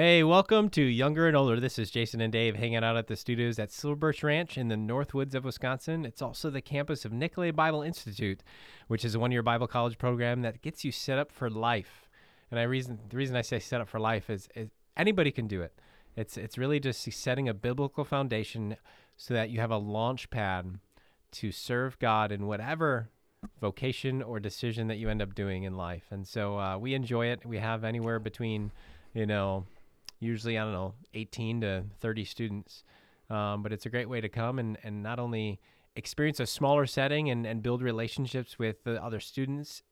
Hey, welcome to Younger and Older. This is Jason and Dave hanging out at the studios at Silverbirch Ranch in the North Woods of Wisconsin. It's also the campus of Nicolet Bible Institute, which is a one-year Bible college program that gets you set up for life. And I reason the reason I say set up for life is, is anybody can do it. It's it's really just setting a biblical foundation so that you have a launch pad to serve God in whatever vocation or decision that you end up doing in life. And so uh, we enjoy it. We have anywhere between, you know, usually I don't know, 18 to 30 students. Um, but it's a great way to come and, and not only experience a smaller setting and, and build relationships with the other students,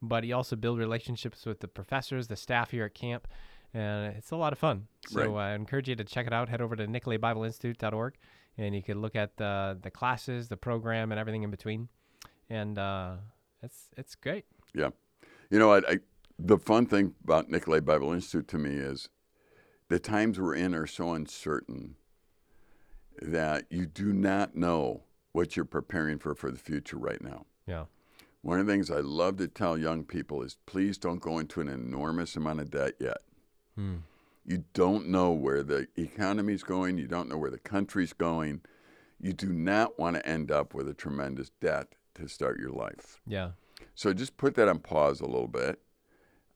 but you also build relationships with the professors, the staff here at camp. And it's a lot of fun. So Right. I encourage you to check it out. Head over to nicoletbibleinstitute.org and you can look at the, the classes, the program, and everything in between. And uh, it's, it's great. Yeah. You know, I, I, the fun thing about Nicolet Bible Institute to me is the times we're in are so uncertain that you do not know what you're preparing for for the future right now. Yeah. One of the things I love to tell young people is please don't go into an enormous amount of debt yet. Hmm. You don't know where the economy's going, you don't know where the country's going. You do not want to end up with a tremendous debt to start your life. Yeah. So just put that on pause a little bit.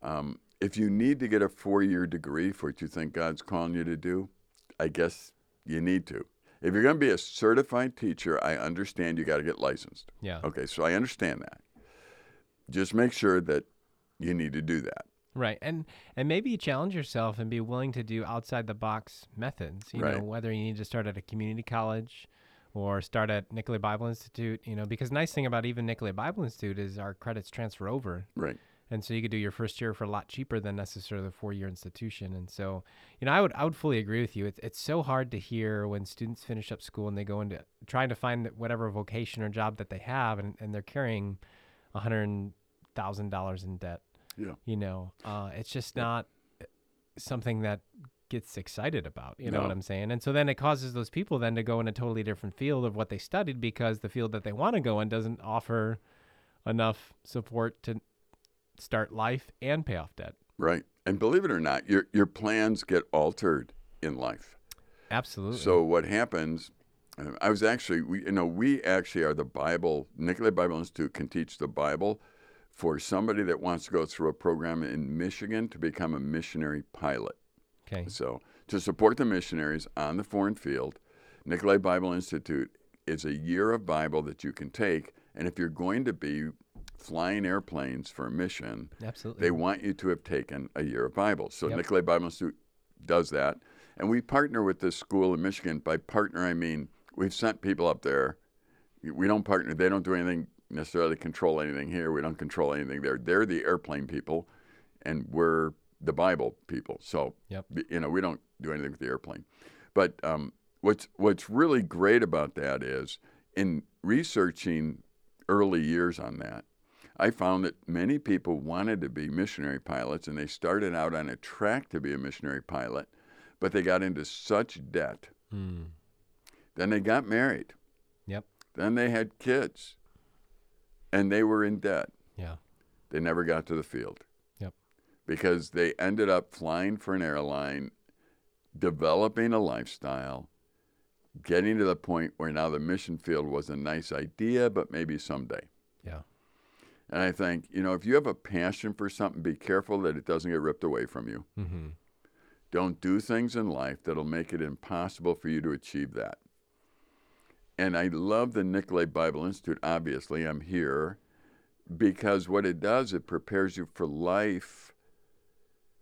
Um, if you need to get a four year degree for what you think God's calling you to do, I guess you need to. If you're going to be a certified teacher, I understand you got to get licensed. Yeah. Okay, so I understand that. Just make sure that you need to do that. Right. And and maybe you challenge yourself and be willing to do outside the box methods. You know, whether you need to start at a community college or start at Nicolet Bible Institute, you know, because nice thing about even Nicolet Bible Institute is our credits transfer over. Right. And so you could do your first year for a lot cheaper than necessarily the four year institution. And so, you know, I would I would fully agree with you. It's it's so hard to hear when students finish up school and they go into trying to find whatever vocation or job that they have and, and they're carrying a hundred thousand dollars in debt Yeah. you know uh, it's just not something that gets excited about you know what i'm saying and so then it causes those people then to go in a totally different field of what they studied because the field that they want to go in doesn't offer enough support to start life and pay off debt Right. And believe it or not, your, your plans get altered in life. absolutely So what happens? uh, I was actually, we, you know, we actually are the Bible. Nicolet Bible Institute can teach the Bible for somebody that wants to go through a program in Michigan to become a missionary pilot. okay So to support the missionaries on the foreign field, Nicolet Bible Institute is a year of Bible that you can take. And if you're going to be flying airplanes for a mission, absolutely they want you to have taken a year of Bible. So Yep. Nicolet Bible Institute does that. And we partner with this school in Michigan. By partner, I mean we've sent people up there. We don't partner. They don't do anything necessarily control anything here. We don't control anything there. They're the airplane people, and we're the Bible people. So Yep. you know we don't do anything with the airplane. But um, what's what's really great about that is in researching early years on that, I found that many people wanted to be missionary pilots and they started out on a track to be a missionary pilot, but they got into such debt. Hmm. Then they got married. Yep. Then they had kids and they were in debt. yeah They never got to the field. Yep. Because they ended up flying for an airline, developing a lifestyle, getting to the point where now the mission field was a nice idea, but maybe someday. yeah And I think, you know, if you have a passion for something, be careful that it doesn't get ripped away from you. mm-hmm. Don't do things in life that'll make it impossible for you to achieve that. And I love the Nicolet Bible Institute. Obviously, I'm here because what it does, it prepares you for life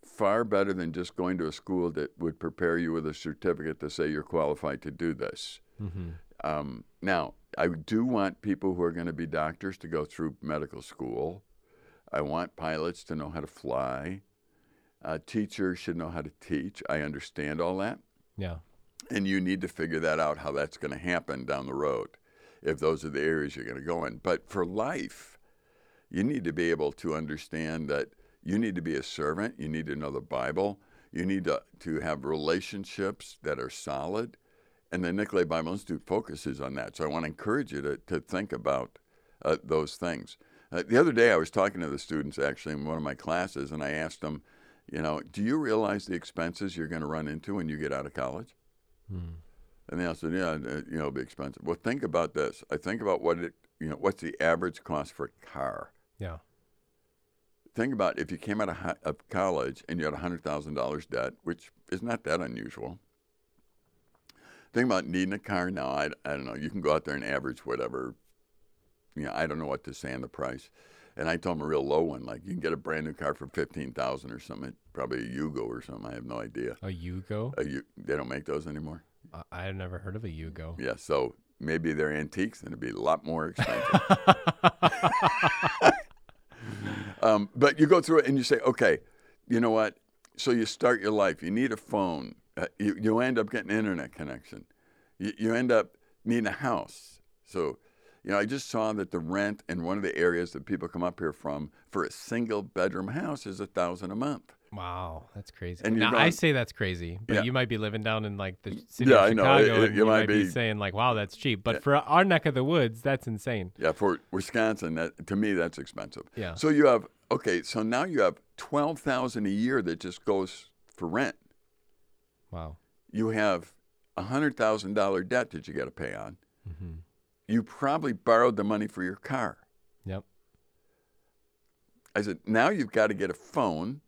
far better than just going to a school that would prepare you with a certificate to say you're qualified to do this. Mm-hmm. Um, now, I do want people who are going to be doctors to go through medical school. I want pilots to know how to fly. Uh, teachers should know how to teach. I understand all that. yeah And you need to figure that out, how that's going to happen down the road, if those are the areas you're going to go in. But for life, you need to be able to understand that you need to be a servant. You need to know the Bible. You need to, to have relationships that are solid. And the Nicolet Bible Institute focuses on that. So I want to encourage you to, to think about uh, those things. Uh, the other day, I was talking to the students actually in one of my classes, and I asked them, You know, do you realize the expenses you're going to run into when you get out of college? Hmm. And they all said, yeah, uh, you know, it'll be expensive. Well, think about this. I think about what it, you know, what's the average cost for a car? Yeah. Think about if you came out of, college and you had $100,000 debt, which is not that unusual. Think about needing a car now. I, I don't know. You can go out there and average whatever. You know, I don't know what to say on the price. And I told them a real low one. Like you can get a brand new car for 15000 or something. Probably a Yugo or something. I have no idea. A Yugo? A U, they don't make those anymore? I- I've never heard of a Yugo. Yeah, so maybe they're antiques and it'd be a lot more expensive. um, but you go through it and you say, okay, you know what? So you start your life. You need a phone. Uh, you, you end up getting internet connection. You, you end up needing a house. So, you know, I just saw that the rent in one of the areas that people come up here from for a single bedroom house is a thousand a month. Wow, that's crazy. And now I say that's crazy, but Yeah. you might be living down in like the city Yeah, of I know. Chicago, It- it- and you you might might be be- saying like, "Wow, that's cheap." But for our neck of the woods, that's insane. Yeah, for Wisconsin, that to me that's expensive. Yeah. So you have okay, so now you have twelve thousand a year that just goes for rent. Wow. You have a hundred thousand dollar debt that you got to pay on. hmm You probably borrowed the money for your car. Yep. I said, now you've got to get a phone,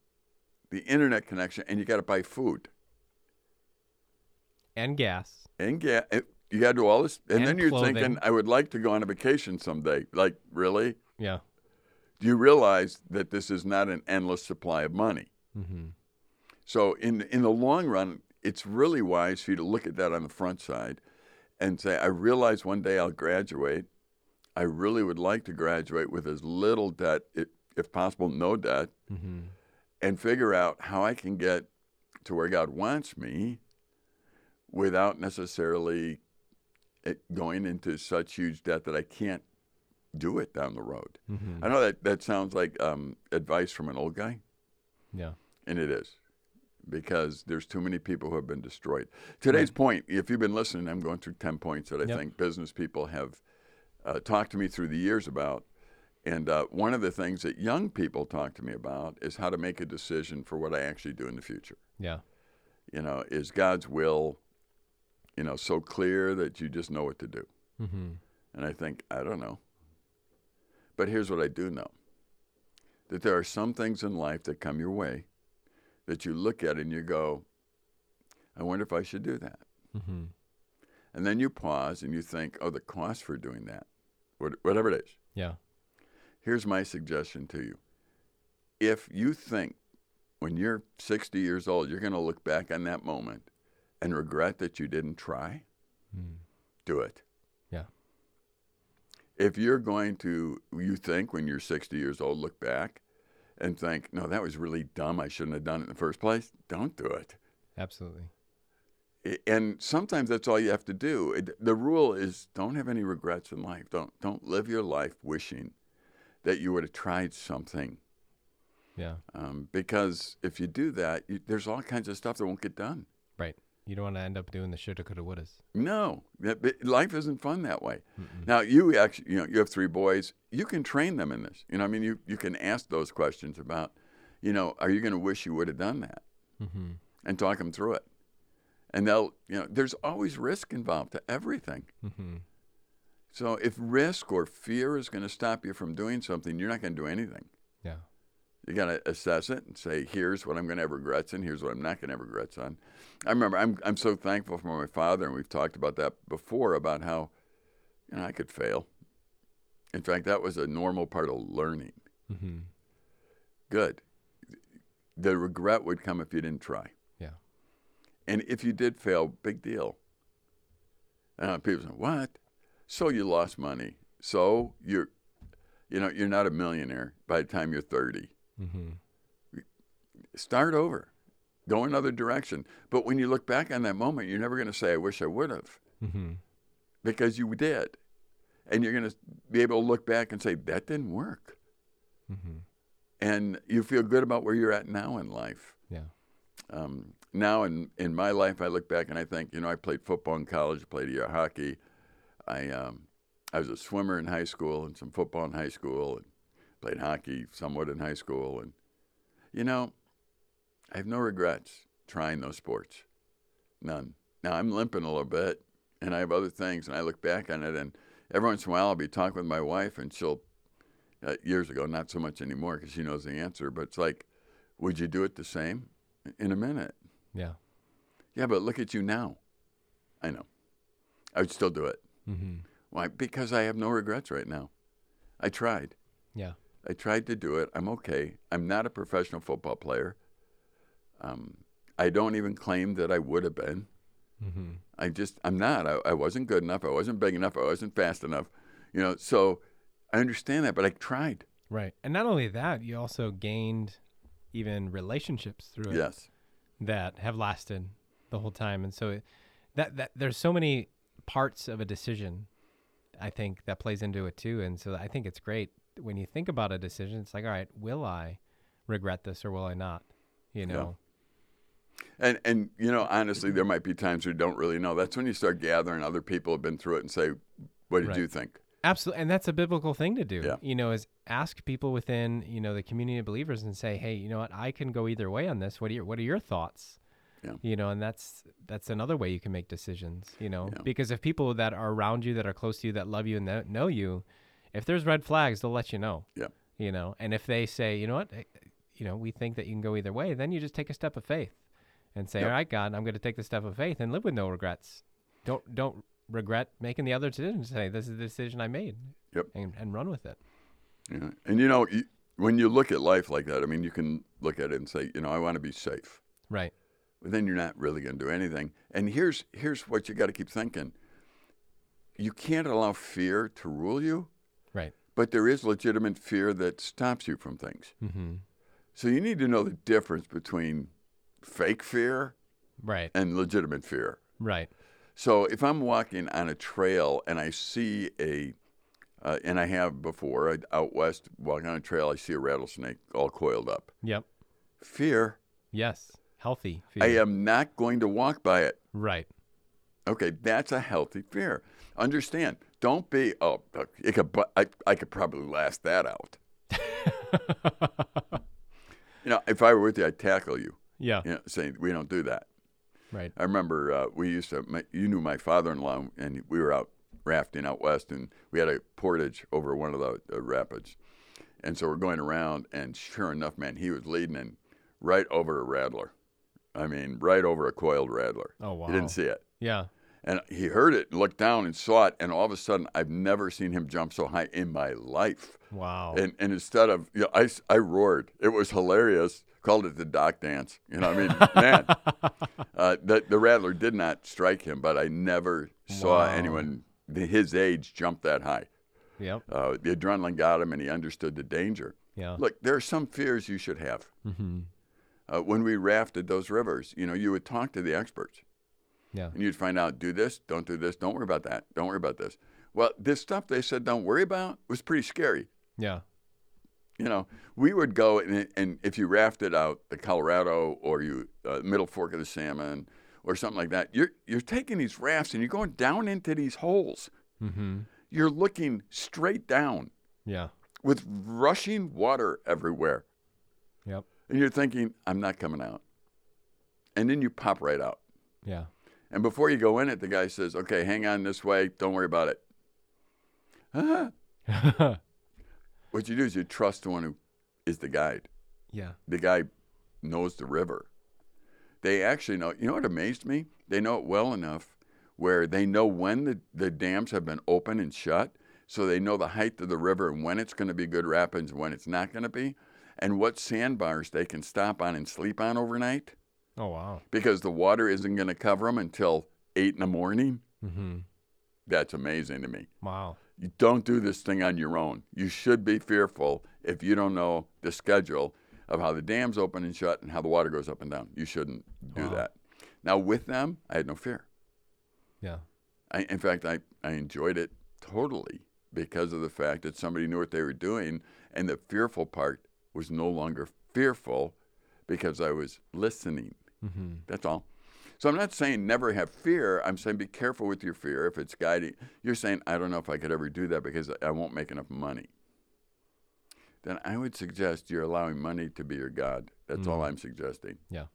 the internet connection, and you got to buy food And gas. and gas. You got to do all this, and, And then you're clothing. thinking, I would like to go on a vacation someday. Like, really? Yeah. Do you realize that this is not an endless supply of money? hmm So in in the long run, it's really wise for you to look at that on the front side and say, I realize one day I'll graduate. I really would like to graduate with as little debt, if, possible, no debt, hmm and figure out how I can get to where God wants me without necessarily going into such huge debt that I can't do it down the road. hmm I know that that sounds like um, advice from an old guy. Yeah. And it is because there's too many people who have been destroyed. Today's point, if you've been listening, I'm going through 10 points that I Yep. think business people have uh, talked to me through the years about. And uh, one of the things that young people talk to me about is how to make a decision for what I actually do in the future. Yeah. You know, is God's will, you know, so clear that you just know what to do? hmm And I think, I don't know. But here's what I do know that there are some things in life that come your way that you look at and you go, I wonder if I should do that. hmm And then you pause and you think, oh, the cost for doing that, whatever it is. Yeah. Here's my suggestion to you. If you think when you're 60 years old, you're going to look back on that moment and regret that you didn't try, Mm. do it. Yeah. If you're going to, you think when you're 60 years old, look back and think, no, that was really dumb. I shouldn't have done it in the first place. Don't do it. Absolutely. And sometimes that's all you have to do. It, the rule is don't have any regrets in life. Don't don't live your life wishing that you would have tried something. Yeah. Um, because if you do that, you, there's all kinds of stuff that won't get done. You don't want to end up doing the shoulda, coulda, wouldas. No, life isn't fun that way. Mm-mm. Now you actually, you know, you have three boys. You can train them in this. You know, I mean, you you can ask those questions about, you know, are you going to wish you would have done that, hmm and talk them through it. And they'll, you know, there's always risk involved to everything. hmm So if risk or fear is going to stop you from doing something, you're not going to do anything. You got to assess it and say, here's what I'm going to have regrets in, here's what I'm not going to have regrets on. I remember I'm I'm so thankful for my father, and we've talked about that before about how, you know, I could fail. In fact, that was a normal part of learning. hmm Good. The regret would come if you didn't try. Yeah. And if you did fail, big deal. Uh, people say, "What? So you lost money? So you're, you know, you're not a millionaire by the time you're 30. Hmm Start over, go another direction. But when you look back on that moment, you're never going to say, "I wish I would have," hmm because you did, and you're going to be able to look back and say, "That didn't work," hmm and you feel good about where you're at now in life. Yeah. um, now in, in my life, I look back and I think, you know, I played football in college, played a year hockey. I um, I was a swimmer in high school and some football in high school, and played hockey somewhat in high school. And you know, I have no regrets trying those sports. None. Now I'm limping a little bit and I have other things and I look back on it and every once in a while I'll be talking with my wife and she'll, uh, years ago, not so much anymore because she knows the answer, but it's like, would you do it the same? In a minute. Yeah. Yeah, but look at you now. I know. I would still do it. Mm-hmm. Why? Because I have no regrets right now. I tried. Yeah. I tried to do it. I'm okay. I'm not a professional football player. Um, I don't even claim that I would have been. Mm-hmm. I just, I'm not. I, I wasn't good enough. I wasn't big enough. I wasn't fast enough. You know, so I understand that, but I tried. Right. And not only that, you also gained even relationships through it Yes. that have lasted the whole time. And so it, that that there's so many parts of a decision I think that plays into it too. And so I think it's great when you think about a decision, it's like, all right, will I regret this or will I not? You know. And and you know, honestly, there might be times you don't really know. That's when you start gathering other people who've been through it and say, "What did Right. you think?" Absolutely, and that's a biblical thing to do. Yeah. You know, is ask people within you know the community of believers and say, hey, you know what, I can go either way on this. What are your What are your thoughts? Yeah. You know, and that's that's another way you can make decisions. You know, Yeah. because if people that are around you, that are close to you, that love you and that know you, if there's red flags, they'll let you know. Yeah. You know, and if they say, you know what, eh, you know, we think that you can go either way, then you just take a step of faith and say, Yep. all right, God, I'm going to take the step of faith and live with no regrets. Don't don't regret making the other decision. Say this is the decision I made. Yep. And, and run with it. Yeah. And you know, you, when you look at life like that, I mean, you can look at it and say, you know, I want to be safe. Right. But then you're not really going to do anything. And here's here's what you got to keep thinking. You can't allow fear to rule you, Right. but there is legitimate fear that stops you from things. Mm-hmm. So you need to know the difference between fake fear Right. and legitimate fear. Right. So if I'm walking on a trail and I see a, uh, and I have before, I, out west, walking on a trail, I see a rattlesnake all coiled up. Yep. Fear. Yes. Healthy. Fear. I am not going to walk by it. Right. Okay, that's a healthy fear. Understand? Don't be. Oh, it could, I, I could probably last that out. You know, if I were with you, I'd tackle you. Yeah. You know, saying we don't do that. Right. I remember uh, we used to. My, you knew my father-in-law, and we were out rafting out west, and we had a portage over one of the, the rapids, and so we're going around, and sure enough, man, he was leading and right over a rattler. I mean, right over a coiled rattler. Oh wow. He didn't see it, Yeah. And he heard it, looked down, and saw it, and all of a sudden, I've never seen him jump so high in my life. Wow. And, and instead of, you know, I, I roared. It was hilarious. Called it the dock dance. You know, what I mean, man, uh, the, the rattler did not strike him, but I never saw Wow. anyone his age jump that high. yep. Uh, the adrenaline got him, and he understood the danger. Yeah. Look, there are some fears you should have. Mm-hmm. Uh, when we rafted those rivers, you know, you would talk to the experts, Yeah. and you'd find out, do this, don't do this, don't worry about that, don't worry about this. Well, this stuff they said don't worry about was pretty scary. Yeah. you know, we would go and, and if you rafted out the Colorado or you uh, Middle Fork of the Salmon or something like that, you're you're taking these rafts and you're going down into these holes. Mm-hmm. You're looking straight down Yeah. with rushing water everywhere, Yep. and you're thinking, "I'm not coming out," and then you pop right out. Yeah. And before you go in it, the guy says, "Okay, hang on this way. Don't worry about it." Ah. What you do is you trust the one who is the guide. yeah. the guy knows the river. They actually know. You know what amazed me? They know it well enough where they know when the, the dams have been open and shut, so they know the height of the river and when it's going to be good rapids and when it's not going to be, and what sandbars they can stop on and sleep on overnight Oh wow. because the water isn't going to cover them until eight in the morning. Mm-hmm. That's amazing to me. Wow. You don't do this thing on your own. You should be fearful if you don't know the schedule of how the dams open and shut and how the water goes up and down. You shouldn't do Wow. that. Now, with them, I had no fear. Yeah. I, in fact, I, I enjoyed it totally because of the fact that somebody knew what they were doing. And the fearful part was no longer fearful because I was listening. Mm-hmm. That's all. So I'm not saying never have fear. I'm saying be careful with your fear if it's guiding. You're saying I don't know if I could ever do that because I won't make enough money. then I would suggest you're allowing money to be your God. That's all Mm. I'm suggesting. Yeah.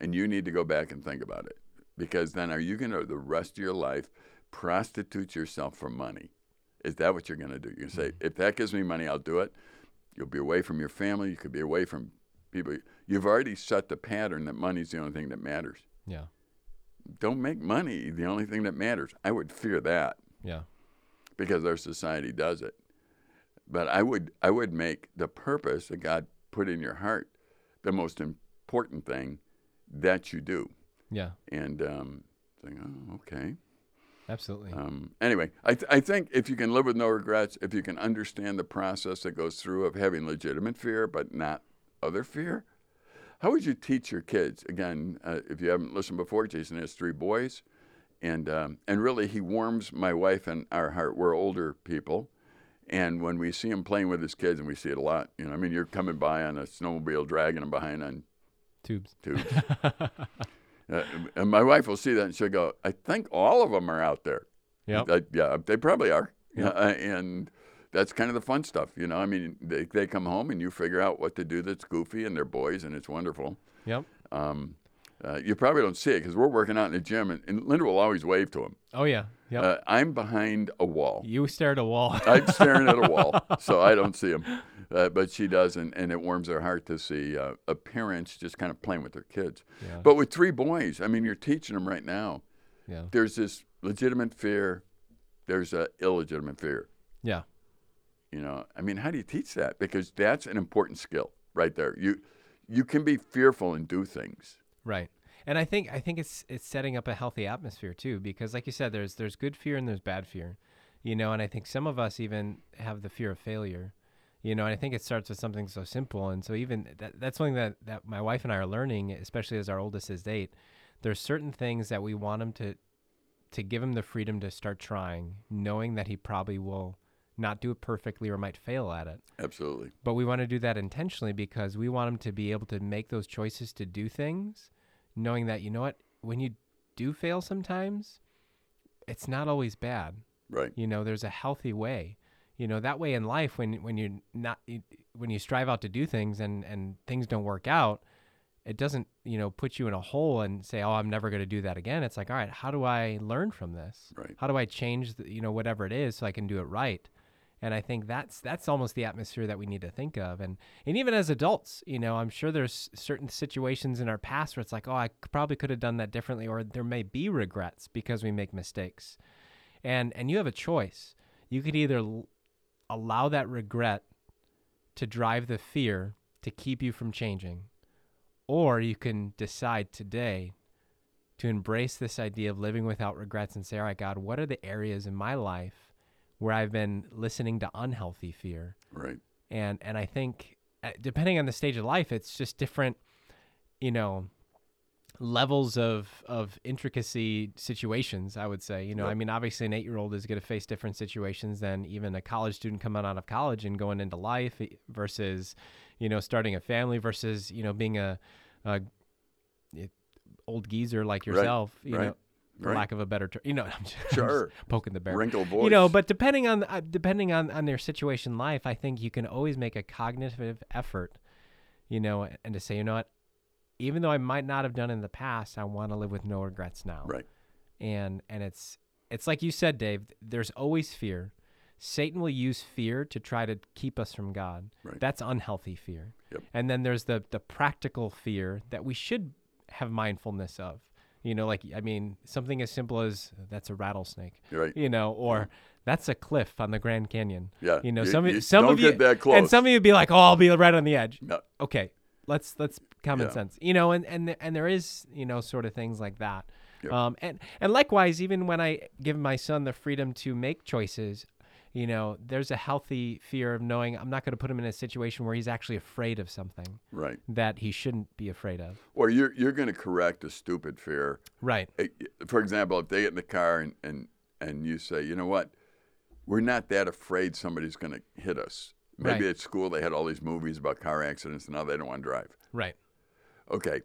And you need to go back and think about it. Because then are you going to, the rest of your life, prostitute yourself for money? Is that what you're going to do? You're going to say, if that gives me money, I'll do it. You'll be away from your family. You could be away from people. You've already set the pattern that money's the only thing that matters. Yeah. Don't make money the only thing that matters. I would fear that Yeah. because our society does it. But I would I would make the purpose that God put in your heart the most important thing that you do. Yeah. And um, think, oh, okay. Absolutely. Um, anyway, I, th- I think if you can live with no regrets, if you can understand the process that goes through of having legitimate fear but not other fear, how would you teach your kids? Again, uh, if you haven't listened before, Jason has three boys, and um, and really he warms my wife and our heart. We're older people, and when we see him playing with his kids, and we see it a lot, you know, I mean, you're coming by on a snowmobile, dragging them behind on Tubes. tubes. Uh, and my wife will see that and she'll go, I think all of them are out there. Yep. Uh, yeah, they probably are. Yep. Uh, and that's kind of the fun stuff, you know. I mean, they, they come home and you figure out what to do that's goofy, and they're boys, and it's wonderful. Yep. Um, uh, you probably don't see it because we're working out in the gym, and, and Linda will always wave to him. Oh yeah. Yep. Uh, I'm behind a wall. you stare at a wall. I'm staring at a wall, so I don't see him. Uh, but she does, and, and it warms her heart to see uh, a parents just kind of playing with their kids. yeah. But with three boys, I mean, you're teaching them right now. yeah. There's this legitimate fear, there's a illegitimate fear. Yeah. You know, I mean, how do you teach that? Because that's an important skill right there. You you can be fearful and do things. Right. And I think I think it's it's setting up a healthy atmosphere too, because like you said, there's there's good fear and there's bad fear, you know. And I think some of us even have the fear of failure, you know. And I think it starts with something so simple, and so even that, that's something that that my wife and I are learning, especially as our oldest is eight. There's certain things that we want him to to give him the freedom to start trying, knowing that he probably will not do it perfectly or might fail at it. Absolutely. But we want to do that intentionally because we want them to be able to make those choices to do things, knowing that, you know what, when you do fail sometimes, it's not always bad. Right. You know, there's a healthy way. You know, that way in life, when when you're not, when you strive out to do things and and things don't work out, it doesn't, you know, put you in a hole and say, oh, I'm never going to do that again. It's like, all right, how do I learn from this? Right. How do I change, the, you know, whatever it is, so I can do it right? And I think that's that's almost the atmosphere that we need to think of. And and even as adults, you know, I'm sure there's certain situations in our past where it's like, oh, I probably could have done that differently, or there may be regrets because we make mistakes. And and you have a choice. You could either l- allow that regret to drive the fear to keep you from changing, or you can decide today to embrace this idea of living without regrets and say, all right, God, what are the areas in my life where I've been listening to unhealthy fear? Right. and and I think uh, depending on the stage of life, it's just different, you know, levels of of intricacy situations. I would say, you know, Yep. I mean, obviously, an eight year old is going to face different situations than even a college student coming out of college and going into life eh, versus, you know, starting a family versus you know being a, a eh, old geezer like Right, yourself, you right, know. For right. lack of a better term, you know, I'm just, I'm just Sure. poking the bear Wrinkled voice. you know but depending on uh, depending on on their situation in life i think you can always make a cognitive effort you know and to say you know what even though i might not have done in the past i want to live with no regrets now Right. and and it's it's like you said dave there's always fear satan will use fear to try to keep us from god Right. that's unhealthy fear Yep. and then there's the the practical fear that we should have mindfulness of you know like i mean something as simple as that's a rattlesnake Right. you know, or that's a cliff on the Grand Canyon. Yeah. You know, You- some you of some don't of you get that and some of you would be like, "Oh, I'll be right on the edge." No. Okay, let's let's common Yeah. sense. You know, and and and there is you know sort of things like that. Yep. Um, and and likewise, even when I give my son the freedom to make choices, you know, there's a healthy fear of knowing I'm not going to put him in a situation where he's actually afraid of something Right. that he shouldn't be afraid of. Or you're you're going to correct a stupid fear. Right. For example, if they get in the car and and and you say, you know what, we're not that afraid somebody's going to hit us. Maybe Right. at school they had all these movies about car accidents, and now they don't want to drive. Right. Okay,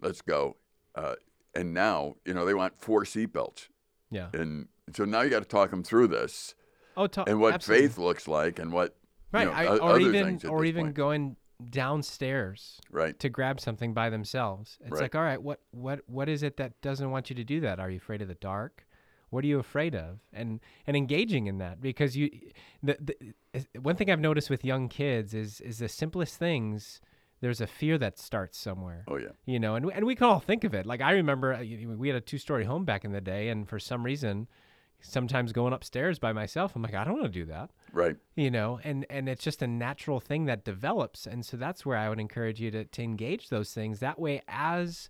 let's go. Uh, and now, you know, they want four seatbelts, Yeah. and so now you got to talk them through this Oh, ta- and what absolutely. faith looks like, and what Right. know, I, or even or even point. going downstairs right. to grab something by themselves. It's Right. like, all right, what what what is it that doesn't want you to do that? Are you afraid of the dark? What are you afraid of? And and engaging in that because you the, the one thing I've noticed with young kids is is the simplest things there's a fear that starts somewhere. Oh yeah. You know, and we- and we can all think of it. Like I remember uh, you we had a two-story home back in the day and for some reason sometimes going upstairs by myself, I'm like I don't want to do that. Right. you know and and it's just a natural thing that develops. And so that's where i would encourage you to, to engage those things. That way as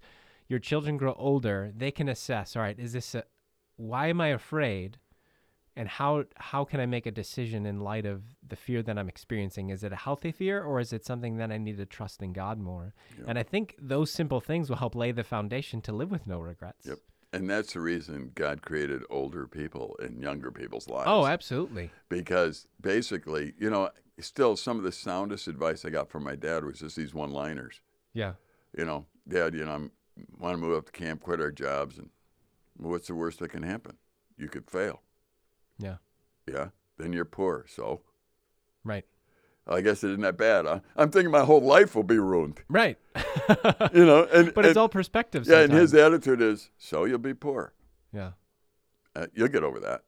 your children grow older they can assess all right is this a why am i afraid? And how how can i make a decision in light of the fear that i'm experiencing? Is it a healthy fear or is it something that i need to trust in god more? And i think those simple things will help lay the foundation to live with no regrets. Yep. And that's the reason God created older people in younger people's oh, lives. oh absolutely because basically, you know, still some of the soundest advice I got from my dad was just these one-liners. yeah You know, Dad, you know, I'm want to move up to camp, quit our jobs, and what's the worst that can happen? You could fail. yeah Yeah. Then you're poor. So right I guess it isn't that bad. Huh? I'm thinking my whole life will be ruined. right You know, and but it's and- all perspective yeah. And his attitude is, so you'll be poor. yeah Uh, you'll get over that.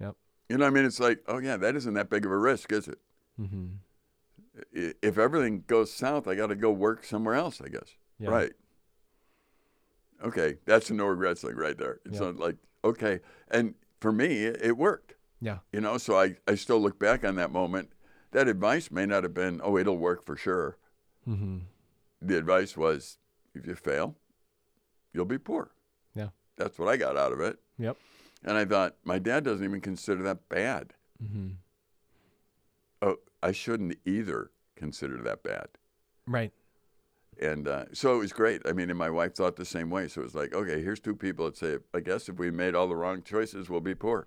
Yep. You know, what I mean, it's like, oh yeah, that isn't that big of a risk, is it? mm-hmm. If everything goes south, I got to go work somewhere else, I guess. Yeah. Right. Okay, that's a no regrets thing right there. It's not like okay, and for me, it, it worked. Yeah. You know, so I I still look back on that moment. That advice may not have been, oh, it'll work for sure. Mm-hmm. The advice was, if you fail, you'll be poor. Yeah. That's what I got out of it. Yep. And I thought, my dad doesn't even consider that bad. Mm-hmm. Oh, I shouldn't either consider that bad. Right. And uh, so it was great. I mean, and my wife thought the same way. So it was like, okay, here's two people that say, I guess if we made all the wrong choices, we'll be poor.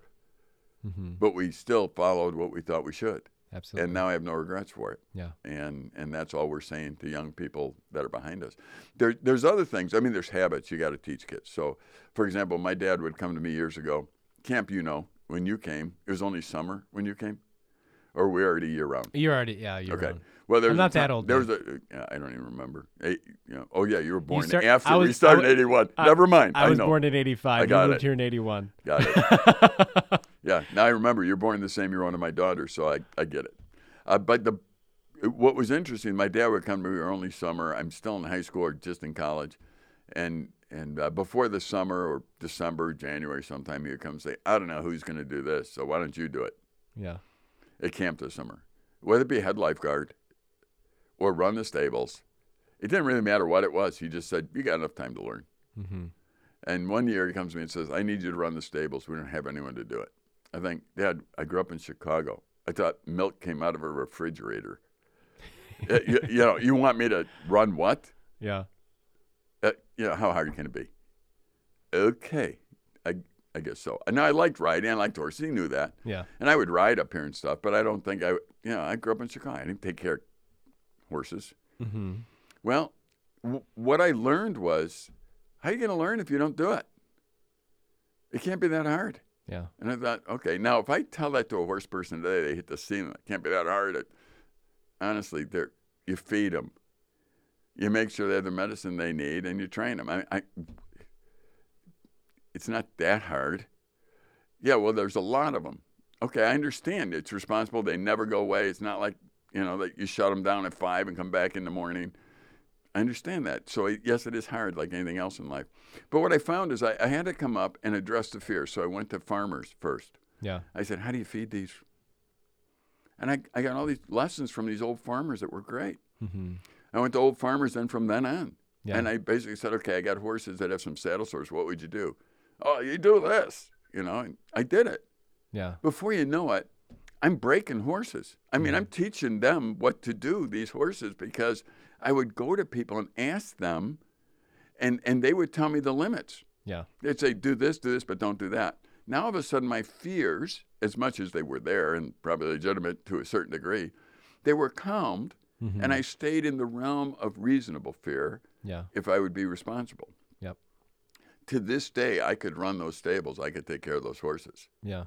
Mm-hmm. But we still followed what we thought we should. Absolutely. And now I have no regrets for it. yeah. And and that's all we're saying to young people that are behind us. There, there's other things. I mean, there's habits you got to teach kids. So, for example, my dad would come to me years ago. Camp, you know, when you came, it was only summer when you came, or we're already year round. You're already yeah. You're Okay. on. Well, there's I'm not that old, There was a, I don't even remember. Eight, you know, oh yeah, you were born start- after I was- we started in '81. I- Never mind. I was know. born in '85. I got you moved it. here in '81. Got it. yeah. Now I remember you're born in the same year one of my daughters, so I, I get it. Uh, but the what was interesting, my dad would come to me early summer. I'm still in high school or just in college, and and uh, before the summer or December, January, sometime he would come and say, I don't know who's going to do this, so why don't you do it Yeah. at camp this summer? Whether it be head lifeguard or run the stables, it didn't really matter what it was. He just said, you got enough time to learn. Mm-hmm. And one year he comes to me and says, I need you to run the stables. We don't have anyone to do it. I think, Dad, I grew up in Chicago. I thought milk came out of a refrigerator. Uh, you, you know, you want me to run what? Yeah. Uh, you know, how hard can it be? Okay. I, I guess so. And I liked riding. I liked horses. He knew that. Yeah. And I would ride up here and stuff, but I don't think I, you know, I grew up in Chicago. I didn't take care of horses. Mm-hmm. Well, w- what I learned was, how are you going to learn if you don't do it? It can't be that hard. Yeah. And I thought, okay, now if I tell that to a horse person today, they hit the ceiling. It can't be that hard. It, honestly, they're, you feed them, you make sure they have the medicine they need, and you train them. I, I, it's not that hard. Yeah, well, there's a lot of them. Okay, I understand. It's responsible. They never go away. It's not like you know that you shut them down at five and come back in the morning. I understand that. So yes, it is hard, like anything else in life. But what I found is I, I had to come up and address the fear. So I went to farmers first. Yeah. I said, "How do you feed these?" And I, I got all these lessons from these old farmers that were great. Mm-hmm. I went to old farmers then from then on. Yeah. And I basically said, okay, I got horses that have some saddle sores. What would you do? Oh, you do this, you know. And I did it. Yeah. Before you know it, I'm breaking horses. I mean, I'm teaching them what to do, these horses, because I would go to people and ask them, and, and they would tell me the limits. Yeah. They'd say, do this, do this, but don't do that. Now, all of a sudden, my fears, as much as they were there and probably legitimate to a certain degree, they were calmed, Mm-hmm. and I stayed in the realm of reasonable fear Yeah. if I would be responsible. Yep. To this day, I could run those stables. I could take care of those horses. Yeah.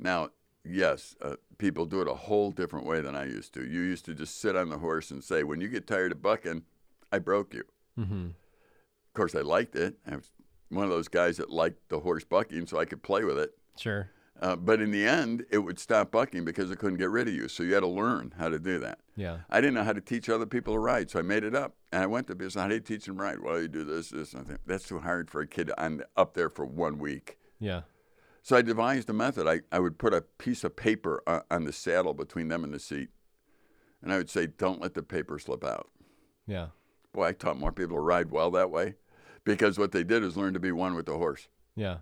Now, yes, uh, people do it a whole different way than I used to. You used to just sit on the horse and say, when you get tired of bucking, I broke you. Mm-hmm. Of course, I liked it. I was one of those guys that liked the horse bucking, so I could play with it. Sure. Uh, but in the end, it would stop bucking because it couldn't get rid of you. So you had to learn how to do that. Yeah. I didn't know how to teach other people to ride, so I made it up. And I went to business. How do you teach them to ride? Well, you do this, this, and that. That's too hard for a kid I'm up there for one week. Yeah. So I devised a method. I, I would put a piece of paper on, on the saddle between them and the seat, and I would say, "Don't let the paper slip out." Yeah. Boy, I taught more people to ride well that way, because what they did is learn to be one with the horse. Yeah.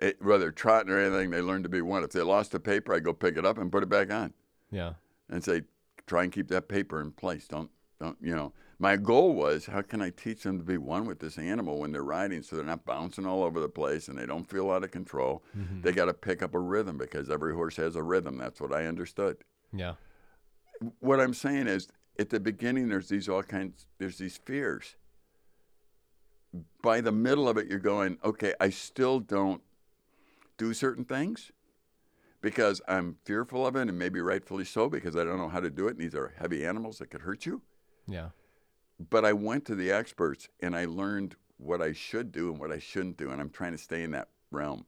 It, whether trotting or anything, they learned to be one. If they lost the paper, I go pick it up and put it back on, Yeah. and say, "Try and keep that paper in place. Don't don't you know?" My goal was, how can I teach them to be one with this animal when they're riding, so they're not bouncing all over the place and they don't feel out of control. Mm-hmm. They got to pick up a rhythm because every horse has a rhythm. That's what I understood. Yeah. What I'm saying is, at the beginning, there's these all kinds, there's these fears. By the middle of it, you're going, okay, I still don't do certain things because I'm fearful of it, and maybe rightfully so because I don't know how to do it. And these are heavy animals that could hurt you. Yeah. But I went to the experts and I learned what I should do and what I shouldn't do, and I'm trying to stay in that realm.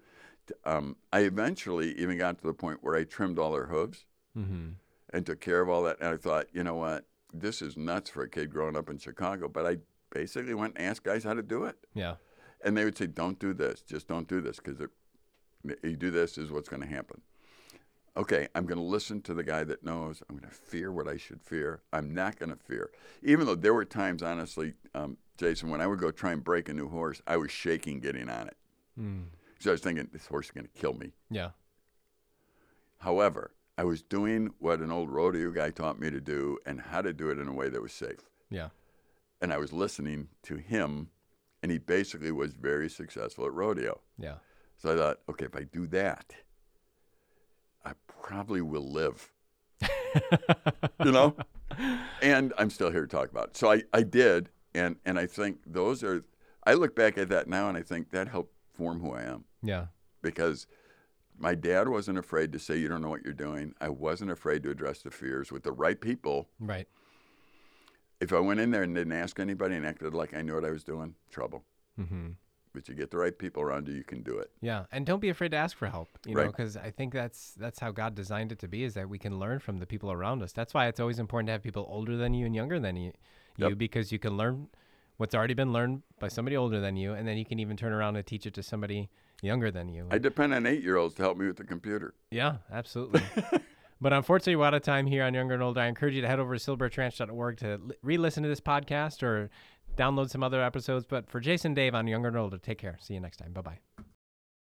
Um, I eventually even got to the point where I trimmed all their hooves Mm-hmm. and took care of all that. And I thought, you know what, this is nuts for a kid growing up in Chicago. But I basically went and asked guys how to do it, Yeah. and they would say, "Don't do this. Just don't do this because you do this is what's going to happen." Okay, I'm going to listen to the guy that knows. I'm going to fear what I should fear. I'm not going to fear, even though there were times, honestly, um, Jason, when I would go try and break a new horse, I was shaking getting on it. Mm. So I was thinking, this horse is going to kill me. Yeah. However, I was doing what an old rodeo guy taught me to do and how to do it in a way that was safe. Yeah. And I was listening to him, and he basically was very successful at rodeo. Yeah. So I thought, okay, if I do that, I probably will live. you know? And I'm still here to talk about it. So I, I did, and, and I think those are, I look back at that now and I think that helped form who I am Yeah. because my dad wasn't afraid to say you don't know what you're doing. I wasn't afraid to address the fears with the right people. Right. If I went in there and didn't ask anybody and acted like I knew what I was doing, trouble. Mm-hmm. But you get the right people around you, you can do it. Yeah, and don't be afraid to ask for help. You know, because I think that's that's how God designed it to be. Is that we can learn from the people around us. That's why it's always important to have people older than you and younger than you, you because you can learn what's already been learned by somebody older than you, and then you can even turn around and teach it to somebody younger than you. I depend on eight year olds to help me with the computer. Yeah, absolutely. but unfortunately, we're out of time here on Younger and Older. I encourage you to head over to silverbirchranch.org to li- re-listen to this podcast or download some other episodes. But for Jason Dave on Younger and Older, take care. See you next time. Bye bye.